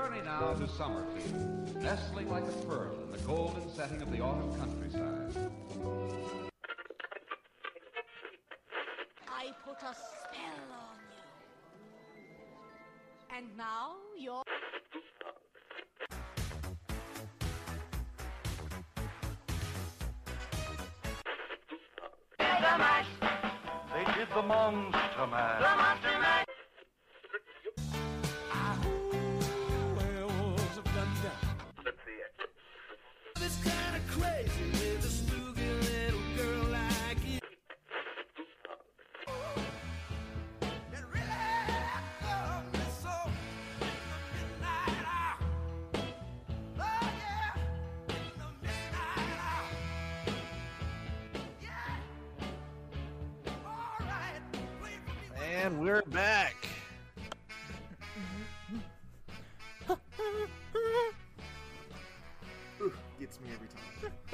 journey now to Summerfield, nestling like a pearl in the golden setting of the autumn countryside.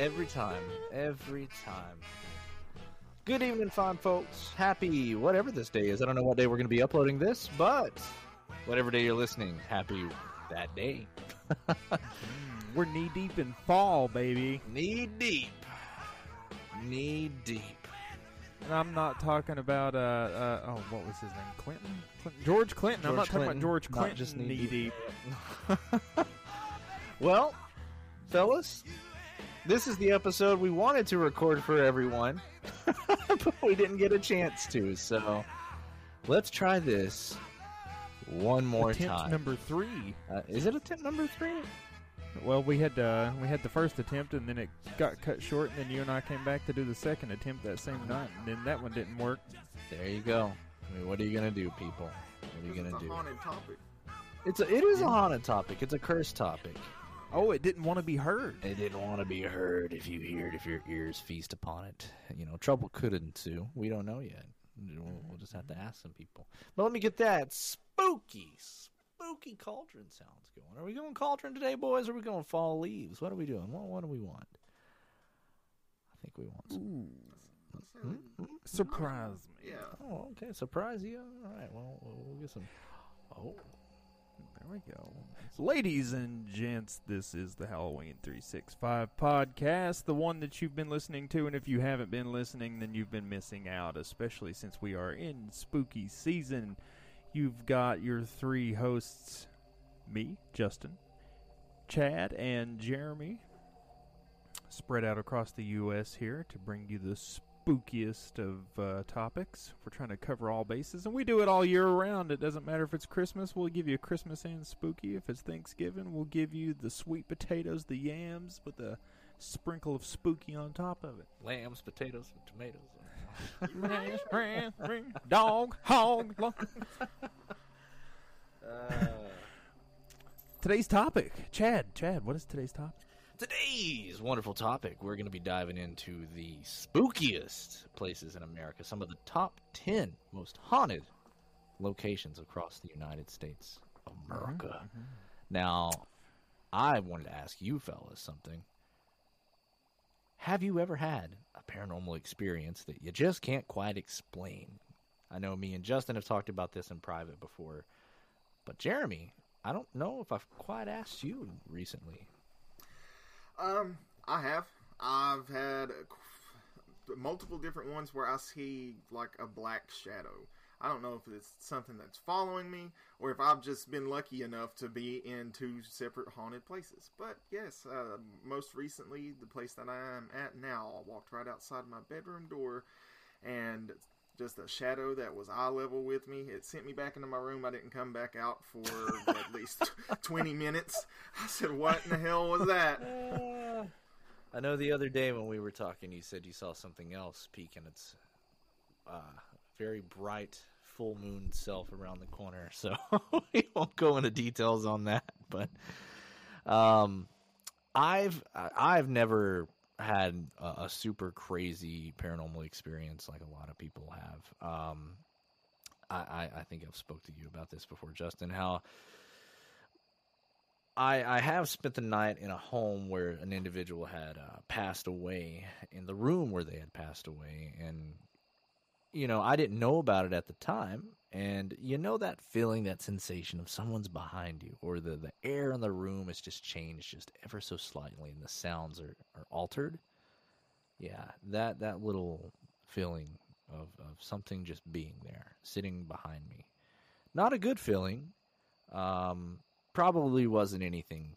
Every time. Every time. Good evening, fine folks. Happy whatever this day is. I don't know what day we're going to be uploading this, but whatever day you're listening, happy that day. We're knee deep in fall, baby. Knee deep. Knee deep. And I'm not talking about uh, uh oh, what was his name? Clinton? Clinton? George Clinton. I'm not George talking about George not Clinton. just knee knee deep. deep. Well, fellas, this is the episode we wanted to record for everyone, but we didn't get a chance to. So let's try this one more Attempt time. number three. uh, is it attempt number three? Well, we had uh, we had the first attempt, and then it got cut short, and then you and I came back to do the second attempt that same night, and then that one didn't work. There you go. I mean, what are you gonna do, people? What are you gonna a do? haunted topic. It's a, it is a haunted topic. It's a cursed topic. Oh, it didn't want to be heard. It didn't want to be heard. If you hear it, if your ears feast upon it, you know trouble could ensue. We don't know yet. We'll, we'll just have to ask some people. But let me get that spooky, spooky cauldron sounds going. Are we going cauldron today, boys? Or are we going fall leaves? What are we doing? What, what do we want? I think we want. Some, hmm? Surprise me. Yeah. oh, okay. Surprise you. All right. Well, we'll we'll get some. Oh, There we go. Ladies and gents, this is the Halloween 365 podcast, the one that you've been listening to. And if you haven't been listening, then you've been missing out, especially since we are in spooky season. You've got your three hosts me, Justin, Chad, and Jeremy spread out across the U.S. here to bring you the spookiest of uh, topics. We're trying to cover all bases, and we do it all year round. It doesn't matter if it's Christmas, we'll give you a Christmas and spooky. If it's Thanksgiving, we'll give you the sweet potatoes, the yams, with a sprinkle of spooky on top of it. lambs, potatoes, and tomatoes. Dog, hog. lo- Today's topic, Chad. Chad, what is today's topic? Today's wonderful topic, we're going to be diving into the spookiest places in America, some of the top 10 most haunted locations across the United States of mm-hmm. America. Mm-hmm. Now, I wanted to ask you fellas something. Have you ever had a paranormal experience that you just can't quite explain? I know me and Justin have talked about this in private before, but Jeremy, I don't know if I've quite asked you recently. Um, I have. I've had multiple different ones where I see like a black shadow. I don't know if it's something that's following me or if I've just been lucky enough to be in two separate haunted places. But yes, uh, most recently, the place that I am at now, I walked right outside my bedroom door and just a shadow that was eye level with me. It sent me back into my room. I didn't come back out for at least 20 minutes. I said, What in the hell was that? I know the other day when we were talking, you said you saw something else peeking its uh, very bright full moon self around the corner. So we won't go into details on that. But um, I've I've never had a, a super crazy paranormal experience like a lot of people have. Um, I, I, I think I've spoke to you about this before, Justin. How I, I have spent the night in a home where an individual had uh, passed away in the room where they had passed away, and you know I didn't know about it at the time, And you know that feeling, that sensation of someone's behind you, or the, the air in the room has just changed just ever so slightly and the sounds are, are altered? Yeah, that, that little feeling of, of something just being there, sitting behind me. Not a good feeling. Um, probably wasn't anything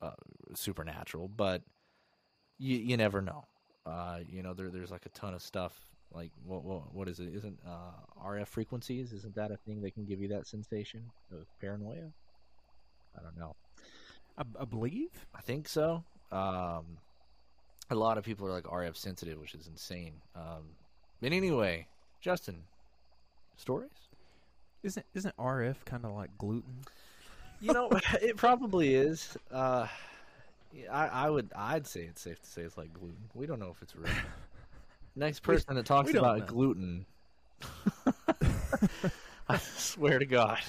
uh, supernatural, but you, you never know. Uh, you know, there, there's like a ton of stuff. Like what, what what is it? Isn't uh, RF frequencies? Isn't that a thing that can give you that sensation of paranoia? I don't know. I, I believe. I think so. Um, a lot of people are like RF sensitive, which is insane. Um, but anyway, Justin, stories? Isn't isn't RF kind of like gluten? You know, it probably is. Uh, I, I would, I'd say it's safe to say it's like gluten. We don't know if it's real. Next person that talks about know. gluten, I swear to God.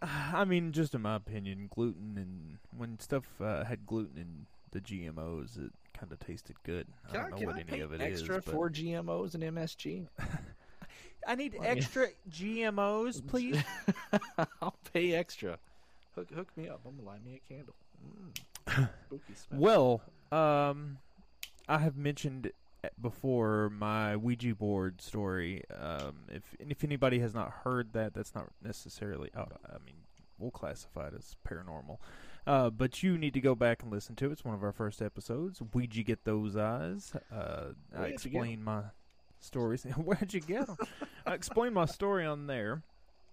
I mean, just in my opinion, gluten and when stuff uh, had gluten in the GMOs, it kind of tasted good. Can I don't know what any of it is. extra for GMOs and MSG? I need extra GMOs, please. I'll pay extra. Hook, hook me up. I'm gonna light me a candle. Mm. Spooky smell. well, um, I have mentioned before my Ouija board story. Um, if if anybody has not heard that, that's not necessarily. Oh, I mean, we'll classify it as paranormal. Uh, but you need to go back and listen to it. It's one of our first episodes. Ouija get those eyes. Uh, I Where'd you get 'em? explain my stories. Where'd you get them? I explained my story on there.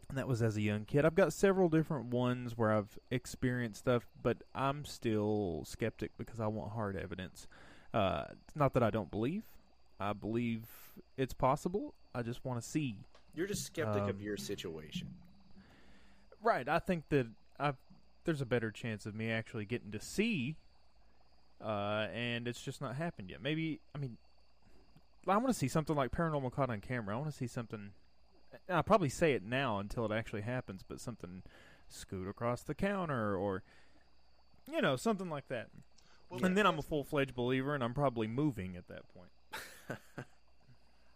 And that was as a young kid. I've got several different ones where I've experienced stuff, but I'm still skeptic because I want hard evidence. Uh, it's not that I don't believe. I believe it's possible. I just want to see. You're just skeptic Um, of your situation. Right. I think that I've, there's a better chance of me actually getting to see, uh, and it's just not happened yet. Maybe I mean, I want to see something like paranormal caught on camera. I want to see something. I'll probably say it now until it actually happens, but something scoot across the counter or you know something like that. Well, and then I'm a full fledged believer, and I'm probably moving at that point.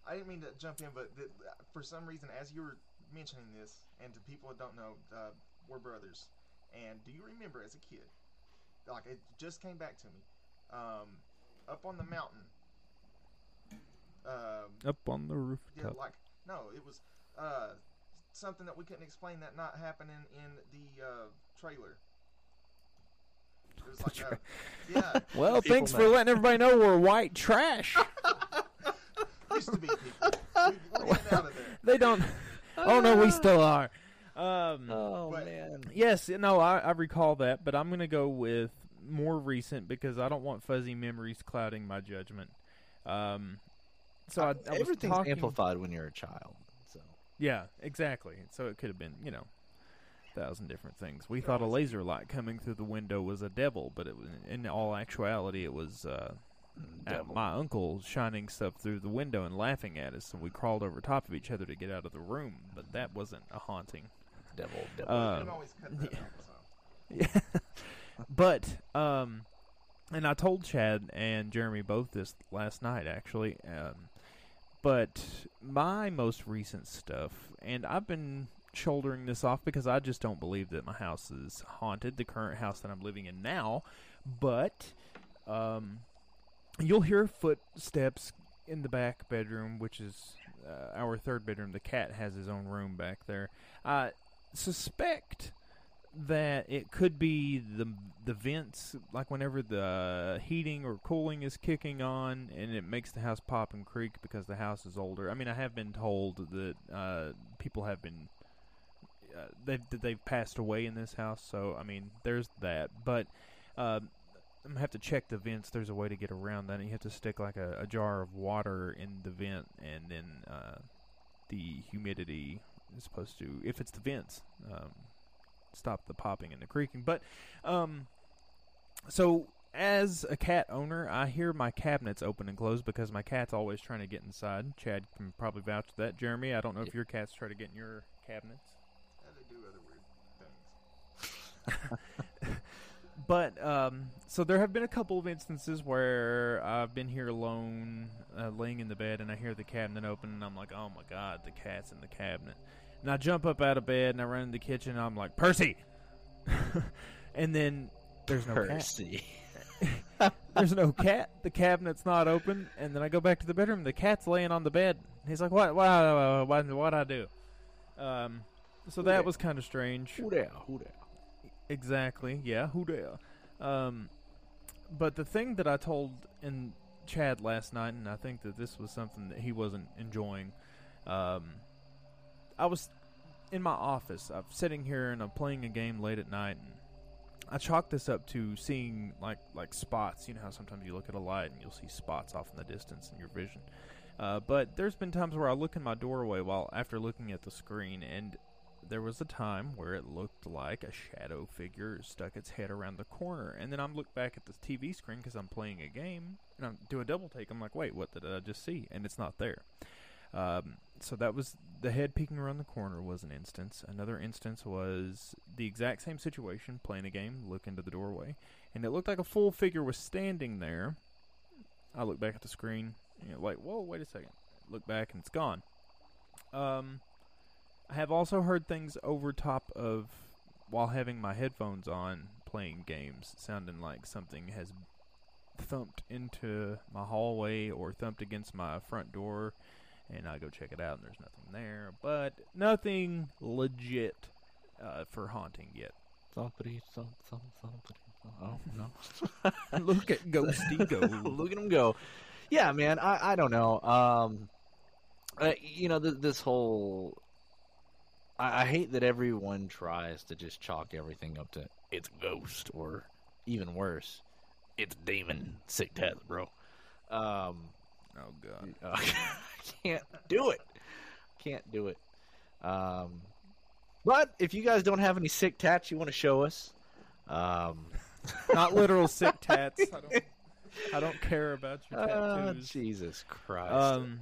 I didn't mean to jump in, but th- for some reason, as you were mentioning this, and to people that don't know, uh, we're brothers. And do you remember as a kid, like it just came back to me, um, up on the mountain, um, Up on the yeah, rooftop. like no, it was uh, something that we couldn't explain that not happening in the uh, trailer. It was like, uh, yeah, Well, People thanks for know. letting everybody know we're white trash. used to be people. We, out of there. they don't. Oh no, we still are. Um, Oh But- man. yes, no, I, I recall that, but I'm gonna go with more recent because I don't want fuzzy memories clouding my judgment. Um, so I, I was Everything's talking, amplified when you're a child. So Yeah, exactly. So it could have been, you know, a thousand different things. We thought a laser light coming through the window was a devil, but it was, in all actuality, it was uh, my uncle shining stuff through the window and laughing at us, and we crawled over top of each other to get out of the room. But that wasn't a haunting. devil, devil. You Um, can always cut that out. So. Yeah. but um and I told Chad and Jeremy both this last night actually. Um but my most recent stuff and I've been shouldering this off because I just don't believe that my house is haunted, the current house that I'm living in now, but um you'll hear footsteps in the back bedroom, which is uh, our third bedroom. The cat has his own room back there. I suspect that it could be the the vents, like whenever the heating or cooling is kicking on, and it makes the house pop and creak because the house is older. I mean, I have been told that uh, people have been uh, they've they've passed away in this house, so I mean, there's that. But um, I'm gonna have to check the vents. There's a way to get around that. And you have to stick like a, a jar of water in the vent, and then uh, the humidity is supposed to, if it's the vents, um, stop the popping and the creaking. But um, so as a cat owner, I hear my cabinets open and close because my cat's always trying to get inside. Chad can probably vouch to that. Jeremy, I don't know if your cats try to get in your cabinets. Yeah, they do other weird things. but um, so there have been a couple of instances where I've been here alone, uh, laying in the bed, and I hear the cabinet open, and I'm like, "Oh my god, the cat's in the cabinet!" And I jump up out of bed and I run in the kitchen. and I'm like, "Percy!" and then there's no cat. Percy. There's no cat. The cabinet's not open. And then I go back to the bedroom. The cat's laying on the bed. He's like, "What? What? What? What? I do?" Um, so that was kind of strange. Who there? Who there? Exactly. Yeah. Who there? Um, but the thing that I told in Chad last night, and I think that this was something that he wasn't enjoying. Um, I was in my office. I'm sitting here and I'm playing a game late at night, and I chalk this up to seeing like like spots. You know how sometimes you look at a light and you'll see spots off in the distance in your vision. Uh, but there's been times where I look in my doorway while after looking at the screen, and there was a time where it looked like a shadow figure stuck its head around the corner. And then I'm look back at the TV screen because I'm playing a game, and I do a double take. I'm like, wait, what did I just see? And it's not there. Um, so that was the head peeking around the corner was an instance. Another instance was the exact same situation, playing a game, look into the doorway, and it looked like a full figure was standing there. I look back at the screen, you know, like, whoa, wait a second. Look back and it's gone. Um, I have also heard things over top of while having my headphones on playing games, sounding like something has thumped into my hallway or thumped against my front door and I go check it out, and there's nothing there. But nothing legit uh, for haunting yet. Thump, thumpity. thump. Oh no! Look at Ghosty go. Look at him go. Yeah, man. I I don't know. Um, uh, you know th- this whole. I, I hate that everyone tries to just chalk everything up to it's ghost or even worse, it's demon sick tats, bro. Um, Oh god. uh, I can't do it. Can't do it. Um, but if you guys don't have any sick tats you want to show us, um, Not literal sick tats. I don't, I don't care about your uh, tattoos. Jesus Christ. um,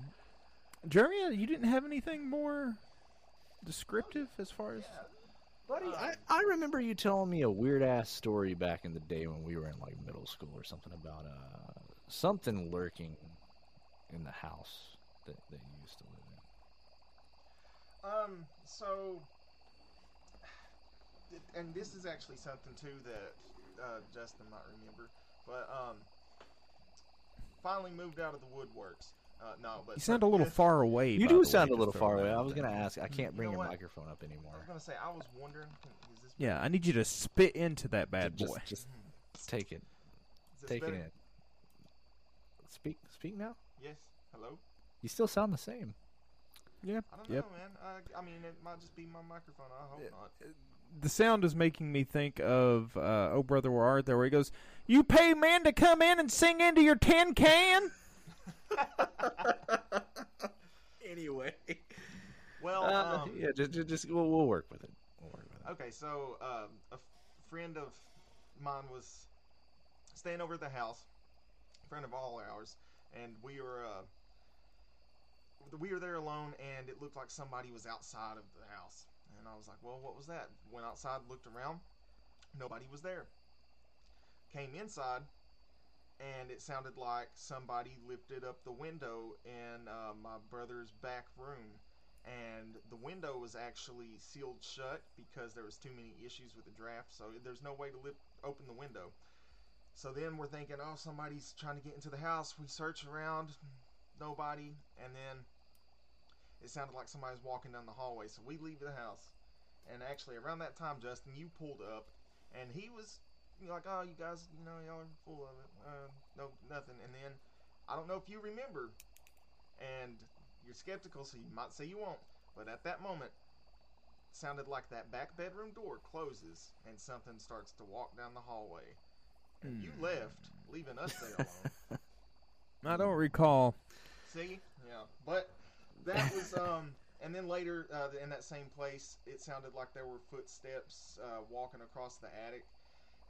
Jeremy, you didn't have anything more descriptive as far as Buddy, I, I remember you telling me a weird ass story back in the day when we were in like middle school or something about uh something lurking in the house that, that you used to live in. Um, so, and this is actually something too that uh, Justin might remember, but um, finally moved out of the woodworks. Uh, no, but you sound a little far away. You do sound way, a little far away. I was gonna ask. I can't You bring know your what? microphone up I was anymore. gonna say I was wondering. Is this Yeah, I need you to spit into that bad just, boy. just take it. this Take it in. Speak. Speak now. Yes. Hello. You still sound the same. yeah. I don't Yep. know, man. I, I mean, it might just be my microphone. I hope not. the sound is making me think of uh, Oh Brother Where Art Thou, where he goes, "You pay men to come in and sing into your tin can." Anyway. Well, Uh, um, yeah, just, just, just we'll, we'll work with it. We'll work with it. Okay, so um, a f- friend of mine was staying over at the house, friend of all ours, and we were uh, we were there alone, and it looked like somebody was outside of the house, and I was like, "Well, what was that?" Went outside, looked around, nobody was there. Came inside, and it sounded like somebody lifted up the window in uh, my brother's back room. And the window was actually sealed shut because there was too many issues with the draft so there's no way to lift open the window. So then we're thinking oh somebody's trying to get into the house. We search around nobody. And then it sounded like somebody's walking down the hallway. So we leave the house. And actually around that time justin you pulled up and he was like oh you guys you know y'all are full of it uh, no nothing and then i don't know if you remember and you're skeptical, so you might say you won't. But at that moment, it sounded like that back bedroom door closes and something starts to walk down the hallway. And you left, leaving us there alone. I don't recall. See? Yeah. But that was um and then later uh, in that same place it sounded like there were footsteps uh, walking across the attic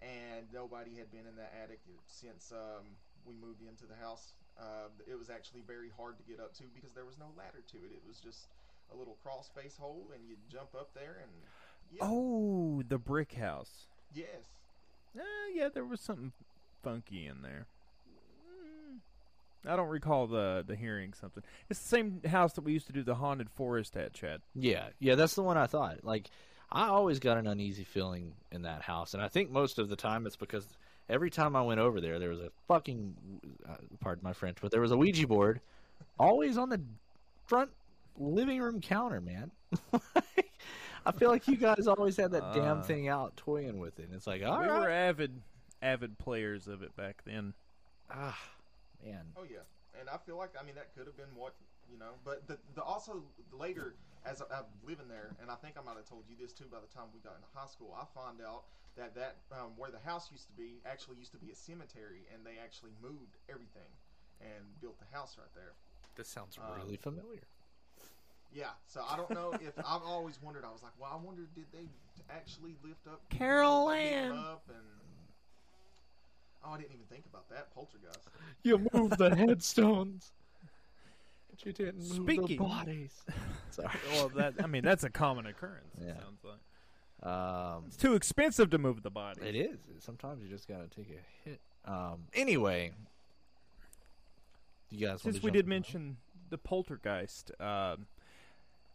and nobody had been in the attic since um, we moved into the house. Uh, it was actually very hard to get up to because there was no ladder to it. It was just a little crawl space hole and you'd jump up there and yeah. Oh, the brick house. yes. Eh, yeah, there was something funky in there. Mm, I don't recall the the hearing something. It's the same house that we used to do the haunted forest at, Chad. Yeah, yeah, that's the one I thought. Like, I always got an uneasy feeling in that house, and I think most of the time it's because every time I went over there, there was a fucking, uh, pardon my French, but there was a Ouija board always on the front living room counter, man. I feel like you guys always had that damn Uh. thing out toying with it. And it's like, all we right, were avid avid players of it back then. ah, man. Oh yeah, and I feel like I mean that could have been what you know, but the, the also later as I, I'm living there, and I think I might have told you this too by the time we got into high school. I found out that that um, where the house used to be actually used to be a cemetery, and they actually moved everything and built the house right there. This sounds Um, really familiar. Yeah, so I don't know if I've always wondered. I was like, well, I wonder did they actually lift up Carol lift Ann. up and oh, I didn't even think about that poltergeist. You moved the headstones, but you didn't move Speaking- the bodies. Sorry. Well, that I mean that's a common occurrence. It Yeah. sounds like Um, it's too expensive to move the body. It is. Sometimes you just gotta take a hit. Um. Anyway, you guys. Since we did in? mention the poltergeist, um,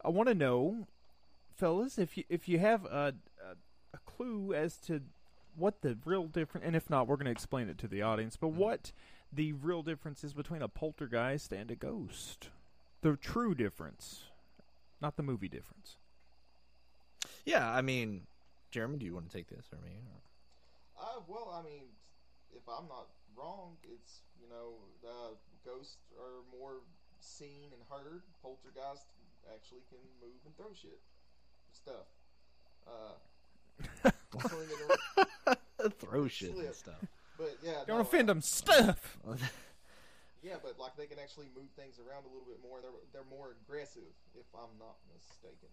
I want to know, fellas, if you if you have a, a a clue as to what the real difference, and if not, we're going to explain it to the audience. But what the real difference is between a poltergeist and a ghost, the true difference, not the movie difference. Yeah, I mean, Jeremy, do you want to take this or me? Or... Uh, well, I mean, if I'm not wrong, it's you know, uh, ghosts are more seen and heard. Poltergeist actually can move and throw shit, stuff. Uh, pulling it around- Throw shit and stuff. But yeah, Don't no, offend uh, them. Stuff. Yeah, but like they can actually move things around a little bit more. They're they're more aggressive, if I'm not mistaken.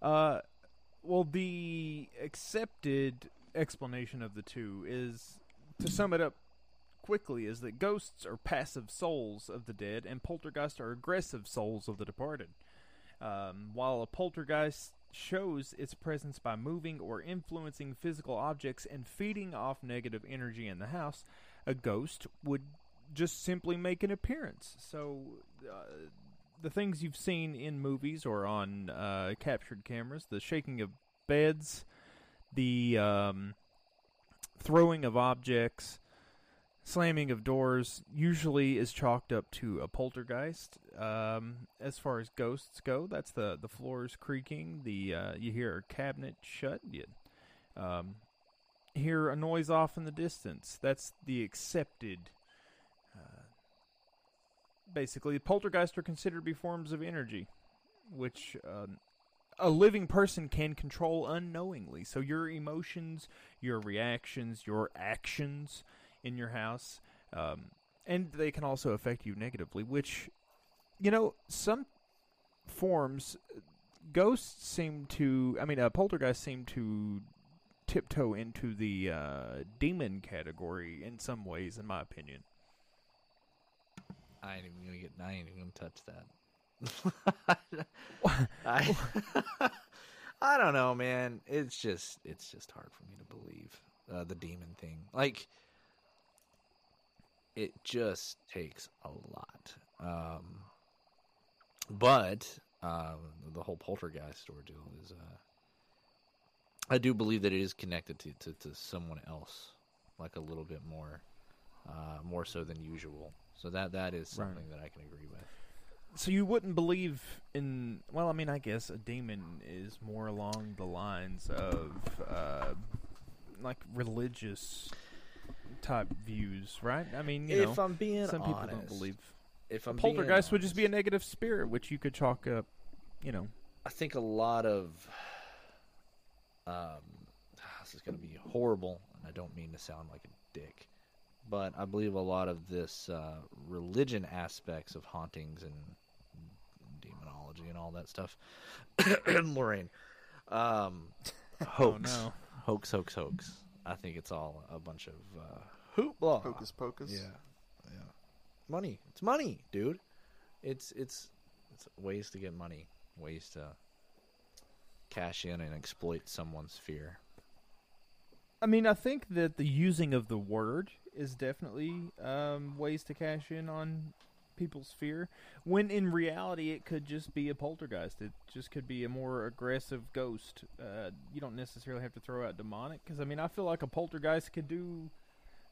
Uh, well, the accepted explanation of the two is, to sum it up quickly, is that ghosts are passive souls of the dead, and poltergeists are aggressive souls of the departed. Um, while a poltergeist shows its presence by moving or influencing physical objects and feeding off negative energy in the house, a ghost would just simply make an appearance. So, uh, the things you've seen in movies or on uh, captured cameras, the shaking of beds, the um, throwing of objects, slamming of doors, usually is chalked up to a poltergeist. Um, as far as ghosts go, that's the the floors creaking, the uh, you hear a cabinet shut, you um, hear a noise off in the distance. That's the accepted basically poltergeists are considered to be forms of energy which um, a living person can control unknowingly so your emotions your reactions your actions in your house um, and they can also affect you negatively which you know some forms ghosts seem to i mean uh, poltergeists seem to tiptoe into the uh, demon category in some ways in my opinion I ain't even gonna get. I ain't even gonna touch that. I, I don't know, man. It's just, it's just hard for me to believe uh, the demon thing. Like, it just takes a lot. Um, but um, the whole poltergeist ordeal is. Uh, I do believe that it is connected to, to, to someone else, like a little bit more, uh, more so than usual. So that that is Right. something that I can agree with. So you wouldn't believe in? Well, I mean, I guess a demon is more along the lines of uh, like religious type views, right? I mean, you if know, I'm being some people don't believe. if I'm poltergeist would just be a negative spirit, which you could chalk up, you know. I think a lot of um, this is going to be horrible, and I don't mean to sound like a dick, but I believe a lot of this uh, religion aspects of hauntings and demonology and all that stuff, Lorraine, um, hoax, no. hoax, hoax, hoax. I think it's all a bunch of uh, hoopla. Hocus pocus. Yeah, yeah. Money. It's money, dude. It's it's it's ways to get money, ways to cash in and exploit someone's fear. I mean, I think that the using of the word is definitely um, ways to cash in on people's fear. When in reality, it could just be a poltergeist. It just could be a more aggressive ghost. Uh, you don't necessarily have to throw out demonic, because I mean, I feel like a poltergeist could do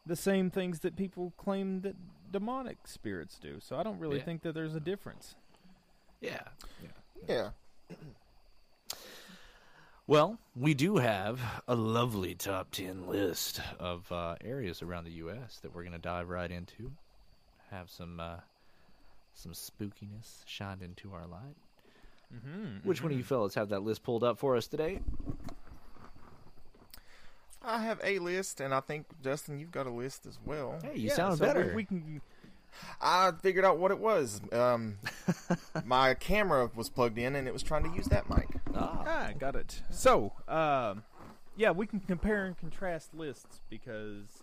the same things that people claim that demonic spirits do. So I don't really Yeah. think that there's a difference. Yeah. yeah. Yeah. Well, we do have a lovely top 10 list of uh, areas around the U.S. that we're going to dive right into. Have some uh, some spookiness shined into our light. Mm-hmm. Which one of you fellas have that list pulled up for us today? I have a list, and I think Justin, you've got a list as well. Hey, you Yeah, sound so better. We, can. I figured out what it was. Um, my camera was plugged in, and it was trying to use that mic. Ah, Ah, got it. So, um, yeah, we can compare and contrast lists because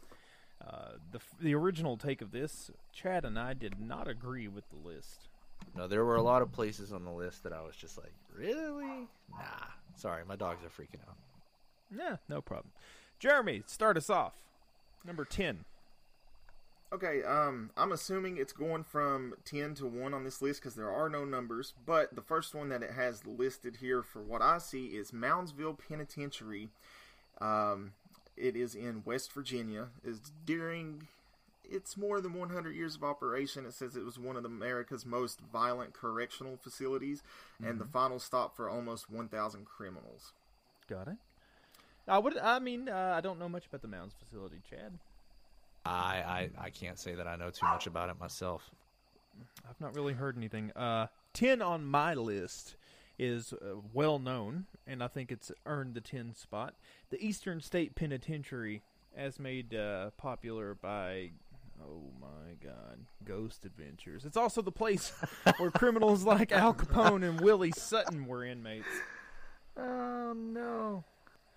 uh, the the original take of this, Chad and I did not agree with the list. no, there were a lot of places on the list that I was just like, really? Nah. Sorry, my dogs are freaking out. Yeah, no problem. Jeremy, start us off. Number ten. Okay, um, I'm assuming it's going from 10 to 1 on this list because there are no numbers, but the first one that it has listed here for what I see is Moundsville Penitentiary. Um, it is in West Virginia. Is during it's more than 100 years of operation. It says it was one of America's most violent correctional facilities and the final stop for almost 1,000 criminals. Got it. I would. I mean, uh, I don't know much about the Mounds facility, Chad. I, I, I can't say that I know too much about it myself. I've not really heard anything. Uh, ten on my list is uh, well known, and I think it's earned the ten spot. The Eastern State Penitentiary, as made uh, popular by. Oh my God! Ghost Adventures. It's also the place where criminals like Al Capone and Willie Sutton were inmates. Oh, no.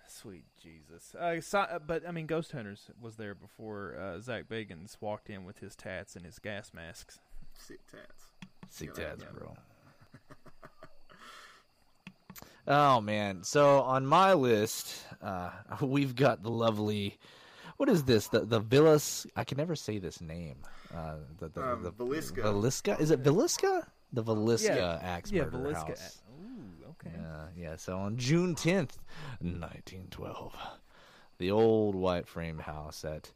Sweet Jesus! Uh, so, uh, but I mean, Ghost Hunters was there before uh, Zak Bagans walked in with his tats and his gas masks. Sick tats. Sick Yeah, dads, yeah. bro. Oh man! So on my list, uh, we've got the lovely. What is this? The the Villas? I can never say this name. Uh, the the, Um, the Villisca. Villisca? Is it Villisca? The Villisca Yeah. axe yeah, murder Velisca. house. Ooh, okay. Yeah, yeah. So on June tenth, nineteen twelve, the old white framed house at.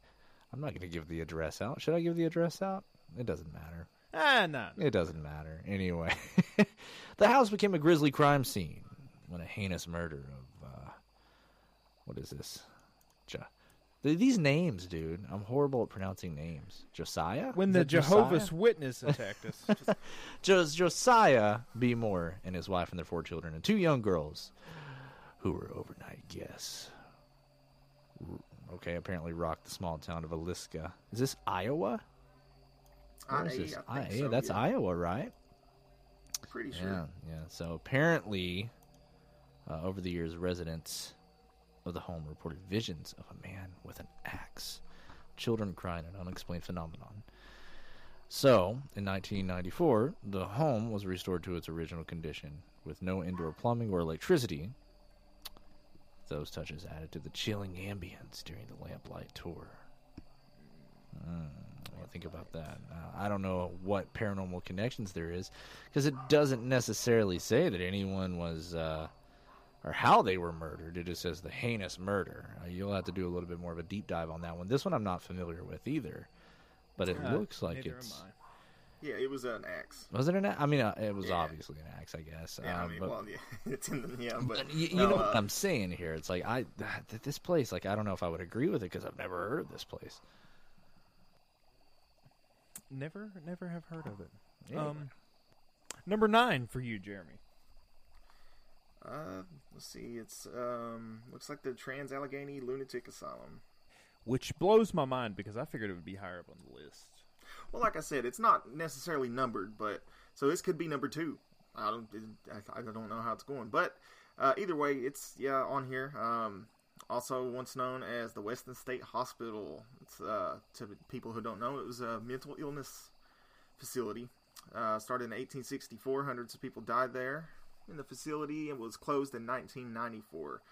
I'm not going to give the address out. Should I give the address out? It doesn't matter. Ah, no. It doesn't matter. Anyway, the house became a grisly crime scene when a heinous murder of uh, what is this? Jo- These names, dude. I'm horrible at pronouncing names. Josiah. When Is the that Josiah? Jehovah's Witness attacked us. Just- Jos- Josiah B. Moore and his wife and their four children and two young girls who were overnight guests. Okay, apparently rocked the small town of Aliska. Is this Iowa? Where is IA, this? I think IA, so, that's yeah. Iowa, right? Pretty sure. Yeah, yeah. So apparently, uh, over the years, residents of the home reported visions of a man with an axe, children crying, an unexplained phenomenon. So, in 1994, the home was restored to its original condition with no indoor plumbing or electricity. Those touches added to the chilling ambience during the lamplight tour. Mm, what think about that? Uh, I don't know what paranormal connections there is, because it doesn't necessarily say that anyone was, uh, or how they were murdered. It just says the heinous murder. Uh, you'll have to do a little bit more of a deep dive on that one. This one I'm not familiar with either, but it Uh, looks like it's. Yeah, it was an axe. Was it an? axe? I mean, uh, it was Yeah. obviously an axe, I guess. Yeah, uh, I mean, but, well, yeah, it's in the yeah, but you, you no, know uh, what I'm saying here? It's like I th- this place. Like I don't know if I would agree with it because I've never heard of this place. Never, never have heard of it. Yeah. Um, number nine for you, Jeremy. Uh, let's see. It's um looks like the Trans Allegheny Lunatic Asylum. Which blows my mind because I figured it would be higher up on the list. Well, like I said, it's not necessarily numbered, but so this could be number two. I don't, I, I don't know how it's going, but uh, either way, it's yeah on here. Um, also once known as the Weston State Hospital. It's uh, to people who don't know, it was a mental illness facility. Uh, started in 1864. Hundreds of people died there in the facility and was closed in 1994.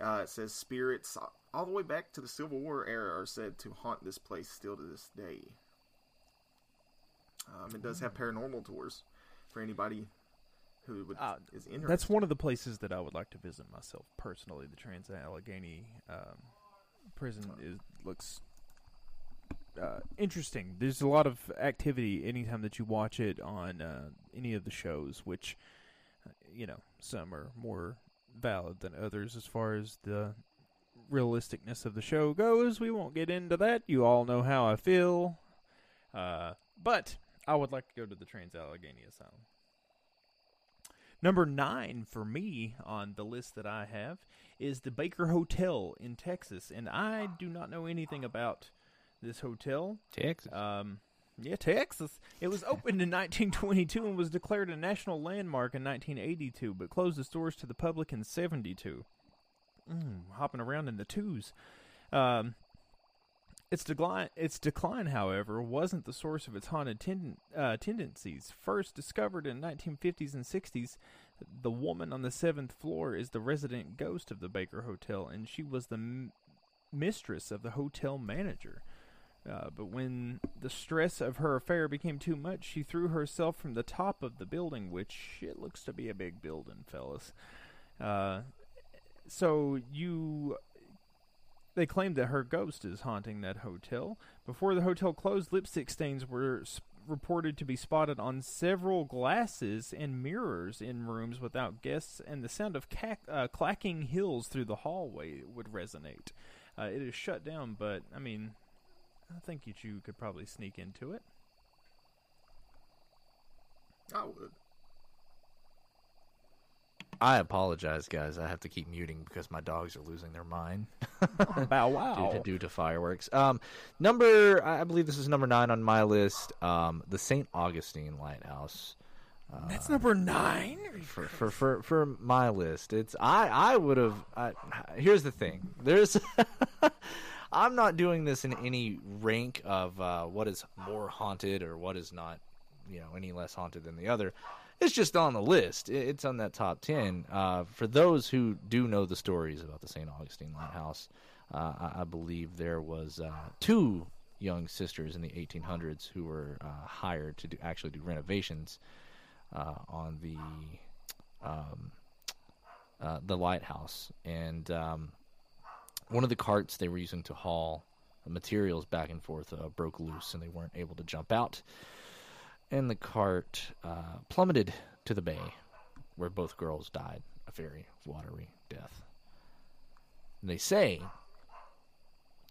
Uh, it says spirits all the way back to the Civil War era are said to haunt this place still to this day. Um, it does have paranormal tours for anybody who would, Uh, is interested. That's one of the places that I would like to visit myself personally. The Trans Allegheny um, prison is looks uh, interesting. There's a lot of activity anytime that you watch it on uh, any of the shows, which you know some are more valid than others as far as the realisticness of the show goes. We won't get into that. You all know how I feel. Uh, but I would like to go to the Trans Allegheny Asylum. Number nine for me on the list that I have is the Baker Hotel in Texas, and I do not know anything about this hotel. Texas. Um, yeah, Texas. It was opened in 1922 and was declared a national landmark in 1982, but closed its doors to the public in 72. Mm, hopping around in the twos. Um, its decline, its decline, however, wasn't the source of its haunted tenden- uh, tendencies. First discovered in 1950s and 60s, the woman on the seventh floor is the resident ghost of the Baker Hotel, and she was the m- mistress of the hotel manager. Uh, but when the stress of her affair became too much, she threw herself from the top of the building, which it looks to be a big building, fellas. Uh, so you they claim that her ghost is haunting that hotel. Before the hotel closed, lipstick stains were s- reported to be spotted on several glasses and mirrors in rooms without guests, and the sound of uh, clacking heels through the hallway would resonate. Uh, it is shut down, but I mean, I think you you could probably sneak into it. I would. I apologize, guys. I have to keep muting because my dogs are losing their mind Bow due, wow! to, due to fireworks. Um, number, I I believe this is number nine on my list. Um, the St. Augustine Lighthouse. That's number nine. for for for, for my list. It's I I would have. Here's the thing. There's. I'm not doing this in any rank of uh, what is more haunted or what is not, you know, any less haunted than the other. It's just on the list. It's on that top ten. Uh, for those who do know the stories about the St. Augustine Lighthouse, uh, I, believe there was uh, two young sisters in the 1800s who were uh, hired to do actually do renovations uh, on the um, the lighthouse, and um, one of the carts they were using to haul materials back and forth uh, broke loose, and they weren't able to jump out. And the cart uh, plummeted to the bay, where both girls died a very watery death. And they say,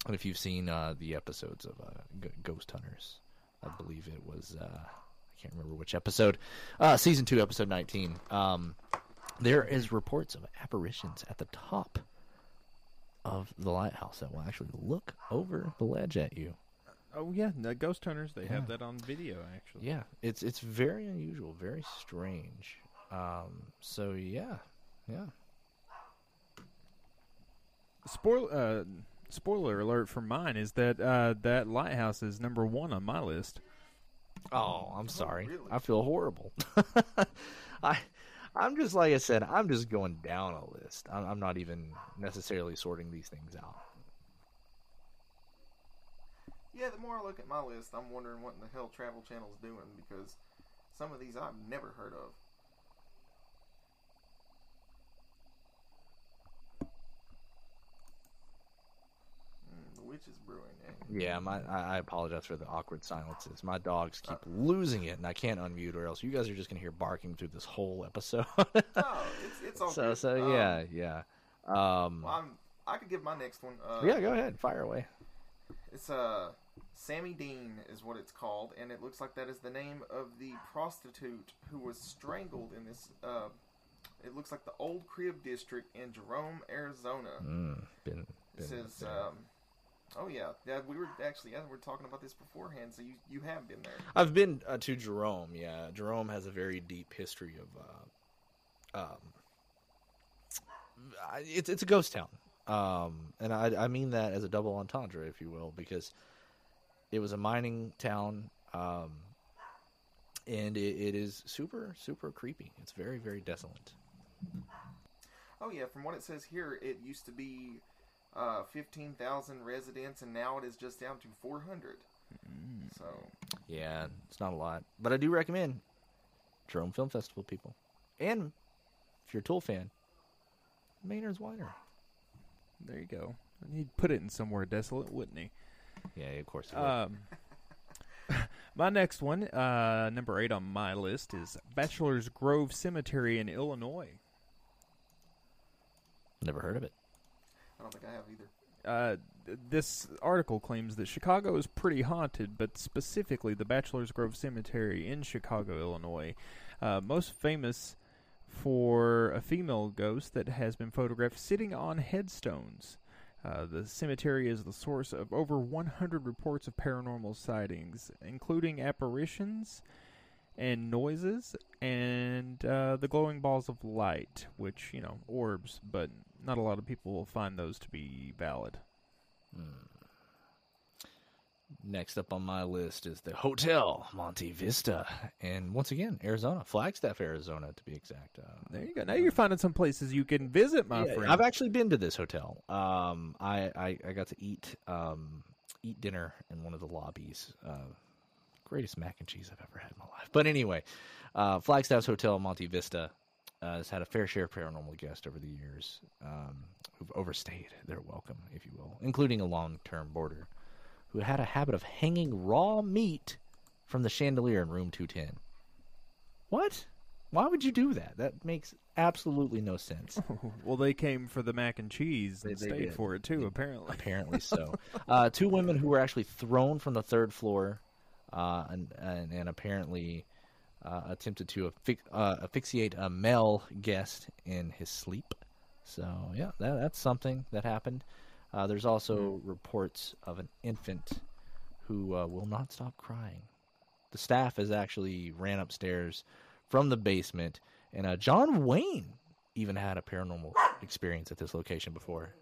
and if you've seen uh, the episodes of uh, G- Ghost Hunters, I believe it was uh, I can't remember which episode, uh, season two, episode nineteen. Um, there is reports of apparitions at the top of the lighthouse that will actually look over the ledge at you. Oh yeah, the ghost hunters. They have that on video actually. Yeah, it's it's very unusual, very strange. Um, so yeah, yeah. Spoil uh, spoiler alert for mine is that uh, that lighthouse is number one on my list. Oh, I'm sorry. really? I feel horrible. I, I'm just like I said. I'm just going down a list. I'm, I'm not even necessarily sorting these things out. Yeah, the more I look at my list, I'm wondering what in the hell Travel Channel's doing because some of these I've never heard of. Witch is brewing. Eh? Yeah, my I, I apologize for the awkward silences. My dogs keep losing it, and I can't unmute, or else you guys are just gonna hear barking through this whole episode. No, it's it's all so good. so Um, yeah yeah. Um, well, I could give my next one. Uh, yeah, go ahead, fire away. It's uh, Sammy Dean is what it's called, and it looks like that is the name of the prostitute who was strangled in this. Uh, it looks like the Old Crib District in Jerome, Arizona. Mm, been, This been is. Um, oh yeah, yeah. We were actually yeah, we were talking about this beforehand, so you you have been there. I've been uh, to Jerome. Yeah, Jerome has a very deep history of. Uh, um, I- it's it's a ghost town, um, and I I mean that as a double entendre, if you will, because it was a mining town, um, and it, it is super super creepy. It's very very desolate. Oh yeah, from what it says here, it used to be uh, 15,000 residents, and now it is just down to 400. So, Yeah, it's not a lot, but I do recommend Jerome Film Festival people, and if you're a Tool fan, Maynard's Winery. There you go. And he'd put it in somewhere desolate, wouldn't he? Yeah, of course. it would. Um, my next one, uh, number eight on my list, is Bachelor's Grove Cemetery in Illinois. Never heard of it. I don't think I have either. Uh, th- this article claims that Chicago is pretty haunted, but specifically the Bachelor's Grove Cemetery in Chicago, Illinois, uh, most famous for a female ghost that has been photographed sitting on headstones. Uh, the cemetery is the source of over 100 reports of paranormal sightings, including apparitions and noises and uh, the glowing balls of light, which, you know, orbs, but not a lot of people will find those to be valid. Next up on my list is the Hotel Monte Vista, and once again, Arizona, Flagstaff, Arizona, to be exact. Uh, There you go. Now you're finding some places you can visit, my Yeah, friend. I've actually been to this hotel. Um, I, I, I got to eat um, eat dinner in one of the lobbies. Uh, greatest mac and cheese I've ever had in my life. But anyway, uh, Flagstaff's Hotel Monte Vista uh, has had a fair share of paranormal guests over the years um, who've overstayed their welcome, if you will, including a long term boarder who had a habit of hanging raw meat from the chandelier in room 210. What? Why would you do that? That makes absolutely no sense. well, they came for the mac and cheese They- and they stayed did. for it too, apparently. apparently so. Uh, two women who were actually thrown from the third floor, uh, and, and and apparently uh, attempted to affix, uh, asphyxiate a male guest in his sleep. So yeah, that, that's something that happened. Uh, there's also reports of an infant who uh, will not stop crying. The staff has actually ran upstairs from the basement, and uh, John Wayne even had a paranormal experience at this location before.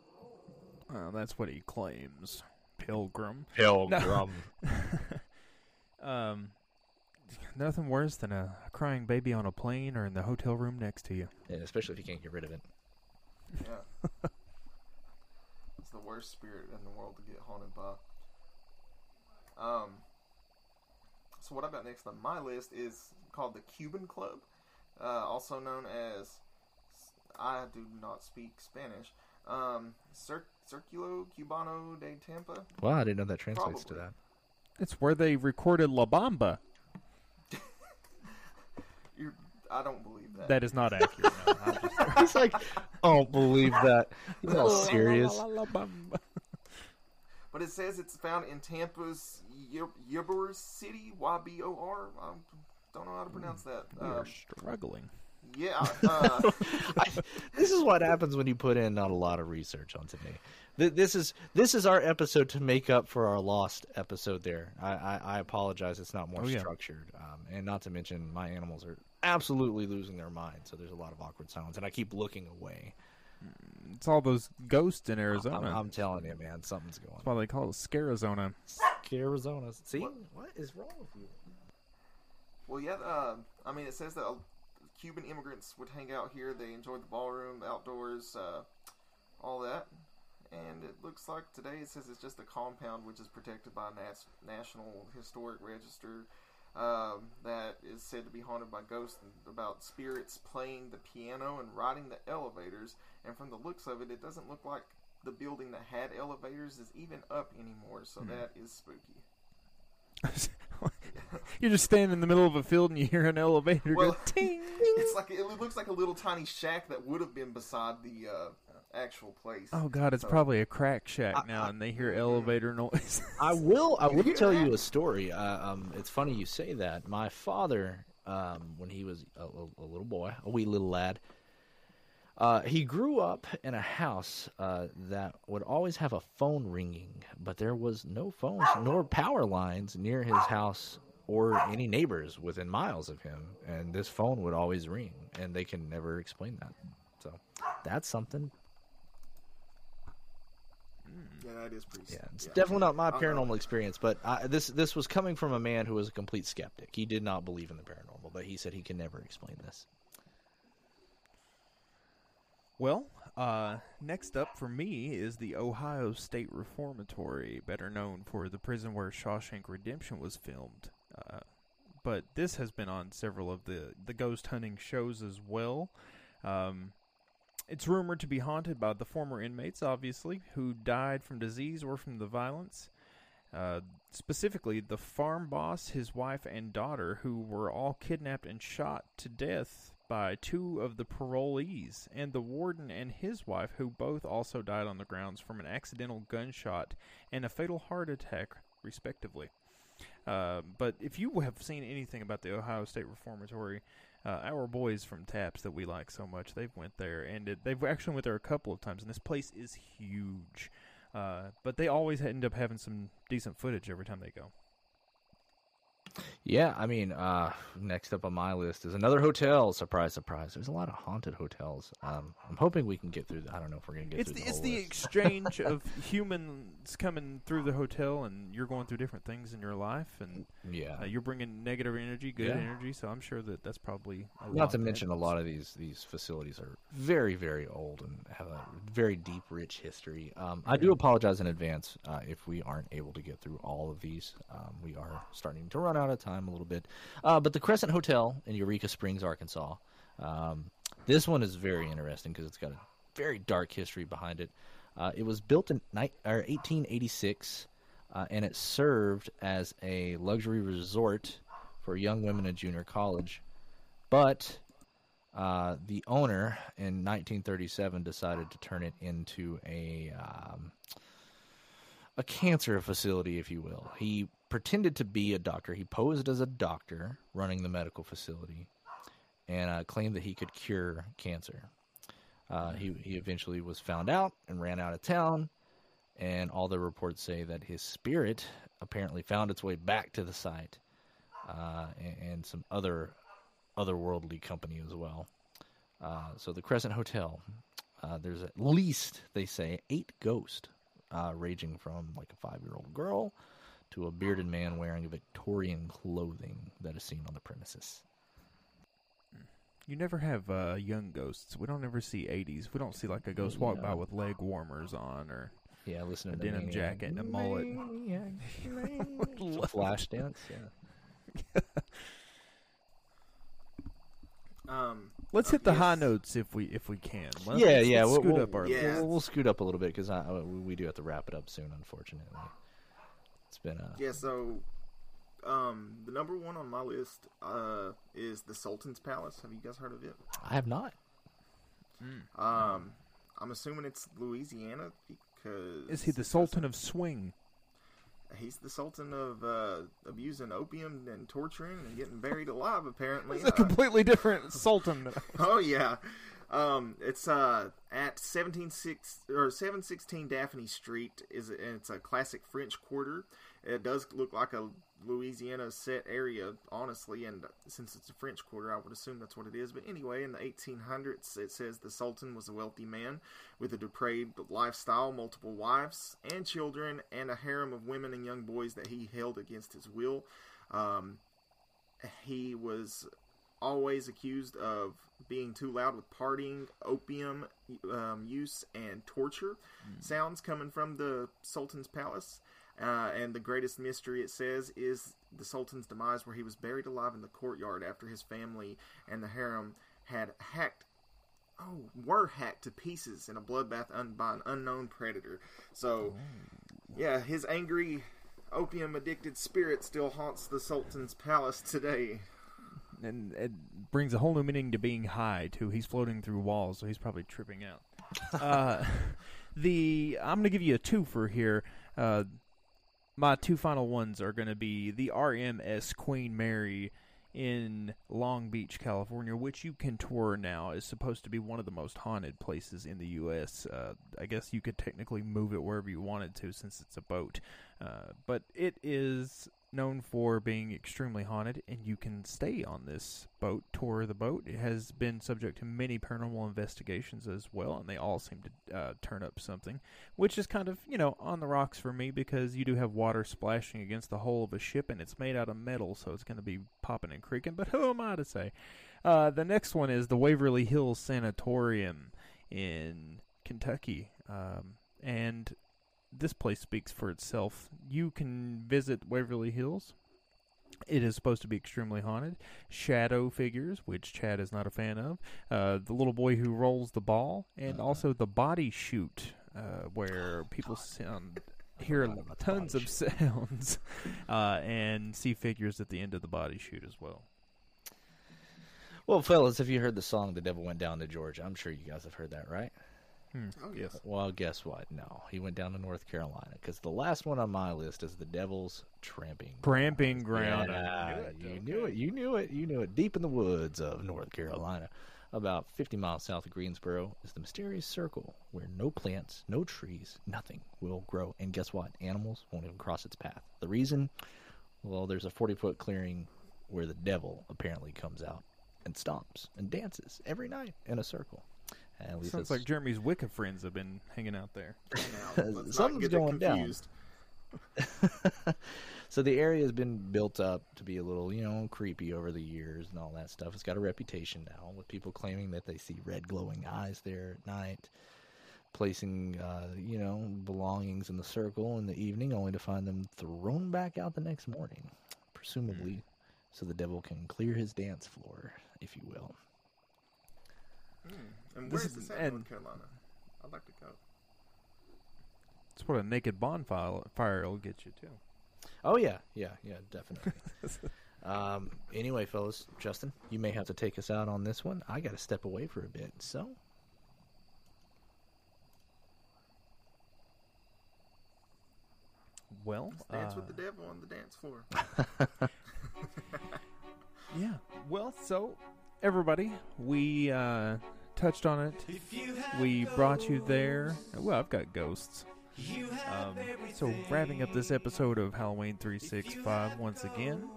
Well, that's what he claims. Pilgrim. Pilgrim. Um, nothing worse than a crying baby on a plane or in the hotel room next to you. Yeah, especially if you can't get rid of it. Yeah. it's the worst spirit in the world to get haunted by. Um. So what I've got next on my list is called the Cuban Club, uh, also known as I do not speak Spanish. Um, Cir- Circulo Cubano de Tampa. Wow, I didn't know that translates to that. It's where they recorded La Bamba. You're, I don't believe that. That is not accurate. No, I'm just- He's like, I don't believe that. He's all serious. La, Bamba. But it says it's found in Tampa's Ybor City, Y B O R. I don't know how to pronounce that. We Uh, are struggling. yeah. Uh, I, this is what happens when you put in not a lot of research onto me. This is this is our episode to make up for our lost episode. There, I, I, I apologize. It's not more Oh, yeah. structured, um, and not to mention my animals are absolutely losing their mind. So there's a lot of awkward silence, and I keep looking away. It's all those ghosts in I'm, Arizona. I'm telling you, man, something's going. That's why they call it Scarizona. Scarizona. See What? what is wrong with you? well, yeah. Uh, I mean, it says that uh, Cuban immigrants would hang out here. They enjoyed the ballroom, the outdoors, uh, all that. And it looks like today it says it's just a compound which is protected by a Nats- National Historic Register um, that is said to be haunted by ghosts and about spirits playing the piano and riding the elevators. And from the looks of it, it doesn't look like the building that had elevators is even up anymore. So that is spooky. You're just standing in the middle of a field and you hear an elevator Well, go ting. It's like it looks like a little tiny shack that would have been beside the uh, actual place. Oh God, it's So- probably a crack shack now, and they hear elevator noise. I will. I will tell you a story. Uh, um, it's funny you say that. My father, um, when he was a, a, a little boy, a wee little lad, uh, he grew up in a house uh, that would always have a phone ringing, but there was no phones nor power lines near his house or any neighbors within miles of him, and this phone would always ring, and they can never explain that. So that's something. Yeah, that is pretty. Yeah, it's definitely not my I don't know. paranormal experience, but I, this this was coming from a man who was a complete skeptic. He did not believe in the paranormal, but he said he can never explain this. Well, Uh, next up for me is the Ohio State Reformatory, better known for the prison where Shawshank Redemption was filmed. Uh, but this has been on several of the, the ghost hunting shows as well. Um, it's rumored to be haunted by the former inmates, obviously, who died from disease or from the violence. Uh, specifically, the farm boss, his wife, and daughter, who were all kidnapped and shot to death by two of the parolees, and the warden and his wife, who both also died on the grounds from an accidental gunshot and a fatal heart attack, respectively. Uh, but if you have seen anything about the Ohio State Reformatory, uh, our boys from Taps that we like so much, they've went there, and it, they've actually went there a couple of times, and this place is huge. Uh, but they always end up having some decent footage every time they go. Yeah, I mean, uh, next up on my list is another hotel. Surprise, surprise. There's a lot of haunted hotels. Um, I'm hoping we can get through. The, I don't know if we're gonna get It's through the, the it's the list. exchange of humans coming through the hotel, and you're going through different things in your life, and yeah. uh, you're bringing negative energy, good Yeah. energy. So I'm sure that that's probably Not to mention, a lot of these these facilities are very, very old and have a very deep, rich history. Um, I do apologize in advance uh, if we aren't able to get through all of these. Um, we are starting to run out of time a little bit. Uh, but the Crescent Hotel in Eureka Springs, Arkansas. Um, this one is very interesting because it's got a very dark history behind it. Uh, it was built in ni- or 1886, uh, and it served as a luxury resort for young women in junior college. But uh, the owner in 1937 decided to turn it into a um, a cancer facility, if you will. He pretended to be a doctor. He posed as a doctor running the medical facility, and uh, claimed that he could cure cancer. Uh, he he eventually was found out and ran out of town, and all the reports say that his spirit apparently found its way back to the site, uh, and, and some other otherworldly company as well. Uh, so the Crescent Hotel, uh, there's at least they say eight ghosts, uh, ranging from like a five-year-old girl to a bearded man wearing Victorian clothing that is seen on the premises. You never have uh, young ghosts. We don't ever see 80s. We don't see like a ghost walk by with leg warmers on or Yeah, listening A to denim Maniac. jacket and a mullet. Maniac, Maniac. Flash dance. Yeah. Um, Let's hit the high notes if we if we can. Let's, yeah, let's- yeah. let's we'll, scoot we'll- up our Yeah. we'll, we'll scoot up a little bit because we do have to wrap it up soon. Unfortunately, it's been a Yeah, so um, the number one on my list uh, is the Sultan's Palace. Have you guys heard of it? I have not. Um, I'm assuming it's Louisiana because Is he the Sultan of Swing? He's the Sultan of uh, abusing opium and torturing and getting buried alive. Apparently, He's a Uh, completely different Sultan. oh yeah, um, it's uh, at seventeen six or seven sixteen Daphne Street. Is and it's a classic French quarter. It does look like a Louisiana set area, honestly, and since it's a French quarter, I would assume that's what it is. But anyway, in the 1800s, it says the Sultan was a wealthy man with a depraved lifestyle, multiple wives and children, and a harem of women and young boys that he held against his will. Um, he was always accused of being too loud with partying, opium um, use, and torture. Sounds coming from the Sultan's palace. Uh, and the greatest mystery, it says, is the Sultan's demise, where he was buried alive in the courtyard after his family and the harem had hacked, oh, were hacked to pieces in a bloodbath un- by an unknown predator. So, yeah, his angry, opium addicted spirit still haunts the Sultan's palace today. And it brings a whole new meaning to being high too. He's floating through walls, so he's probably tripping out. uh, the I'm gonna give you a two for here. Uh, my two final ones are gonna be the RMS Queen Mary in Long Beach, California, which you can tour now. is supposed to be one of the most haunted places in the U.S. Uh, I guess you could technically move it wherever you wanted to, since it's a boat. Uh, but it is known for being extremely haunted, and you can stay on this boat, tour the boat. It has been subject to many paranormal investigations as well, and they all seem to uh, turn up something, which is kind of, you know, on the rocks for me because you do have water splashing against the hull of a ship, and it's made out of metal, so it's going to be popping and creaking, but who am I to say? Uh, the next one is the Waverly Hills Sanatorium in Kentucky, um, and this place speaks for itself. You can visit Waverly Hills. It is supposed to be extremely haunted. Shadow figures, which Chad is not a fan of. Uh, the little boy who rolls the ball, and also the body chute, uh, where people sound hear forgot about the tons of sounds, uh, and see figures at the end of the body chute as well. Well, fellas, have you heard the song "The Devil Went Down to Georgia"? I'm sure you guys have heard that, right? Hmm. Oh yes. Well, guess what? No, he went down to North Carolina because the last one on my list is the Devil's Tramping. Tramping ground. Yeah, you knew it. You knew it. You knew it. Deep in the woods of North Carolina, about 50 miles south of Greensboro, is the mysterious circle where no plants, no trees, nothing will grow. And guess what? Animals won't even cross its path. The reason? Well, there's a 40 foot clearing where the devil apparently comes out and stomps and dances every night in a circle. At least Sounds like Jeremy's Wicca friends have been hanging out there. Now, Something's get it going down. so the area has been built up to be a little, you know, creepy over the years and all that stuff. It's got a reputation now with people claiming that they see red glowing eyes there at night, placing, uh, you know, belongings in the circle in the evening, only to find them thrown back out the next morning, presumably, so the devil can clear his dance floor, if you will. And This where is is- this at, and- North Carolina? I'd like to go. That's what a naked bonfire fire will get you too. Oh yeah, yeah, yeah, definitely. um, anyway, fellas, Justin, you may have to take us out on this one. I got to step away for a bit, so Well, Dance uh, with the devil on the dance floor. yeah. Well, so everybody, we uh, touched on it. We brought you there. Well, I've got ghosts. Um, so wrapping up this episode of Halloween 365 once again.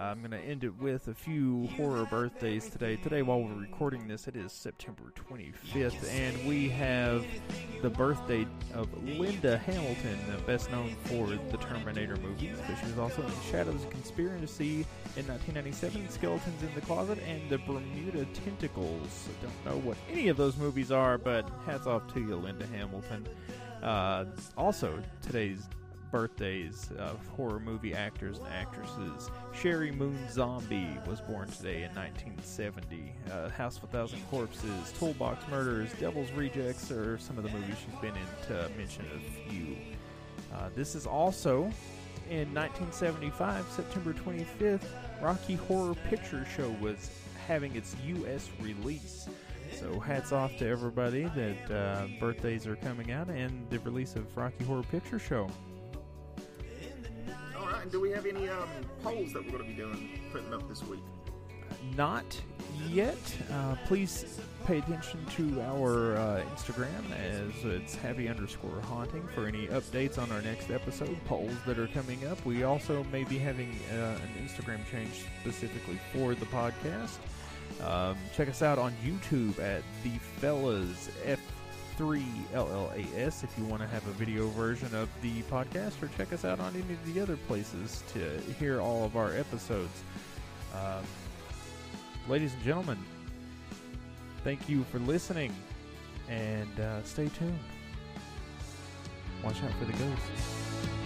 I'm going to end it with a few horror birthdays today. Today, while we're recording this, it is September 25th, and we have the birthday of Linda Hamilton, best known for the Terminator movies, but she was also in Shadows of Conspiracy in 1997, Skeletons in the Closet, and the Bermuda Tentacles. I don't know what any of those movies are, but hats off to you, Linda Hamilton. Uh, also, today's birthdays of horror movie actors and actresses. Sheri Moon Zombie was born today in 1970. Uh, House of a Thousand Corpses, Toolbox Murders, Devil's Rejects are some of the movies she's been in, to mention a few. Uh, this is also in 1975, September 25th, Rocky Horror Picture Show was having its U.S. release. So hats off to everybody that uh, birthdays are coming out and the release of Rocky Horror Picture Show. And do we have any um, polls that we're going to be doing, putting up this week? Not yet. Uh, please pay attention to our uh, Instagram as it's heavy underscore haunting for any updates on our next episode, polls that are coming up. We also may be having uh, an Instagram change specifically for the podcast. Um, check us out on YouTube at the Fellas F3LLAS if you want to have a video version of the podcast, or check us out on any of the other places to hear all of our episodes. Um, ladies and gentlemen, thank you for listening and uh, stay tuned. Watch out for the ghosts.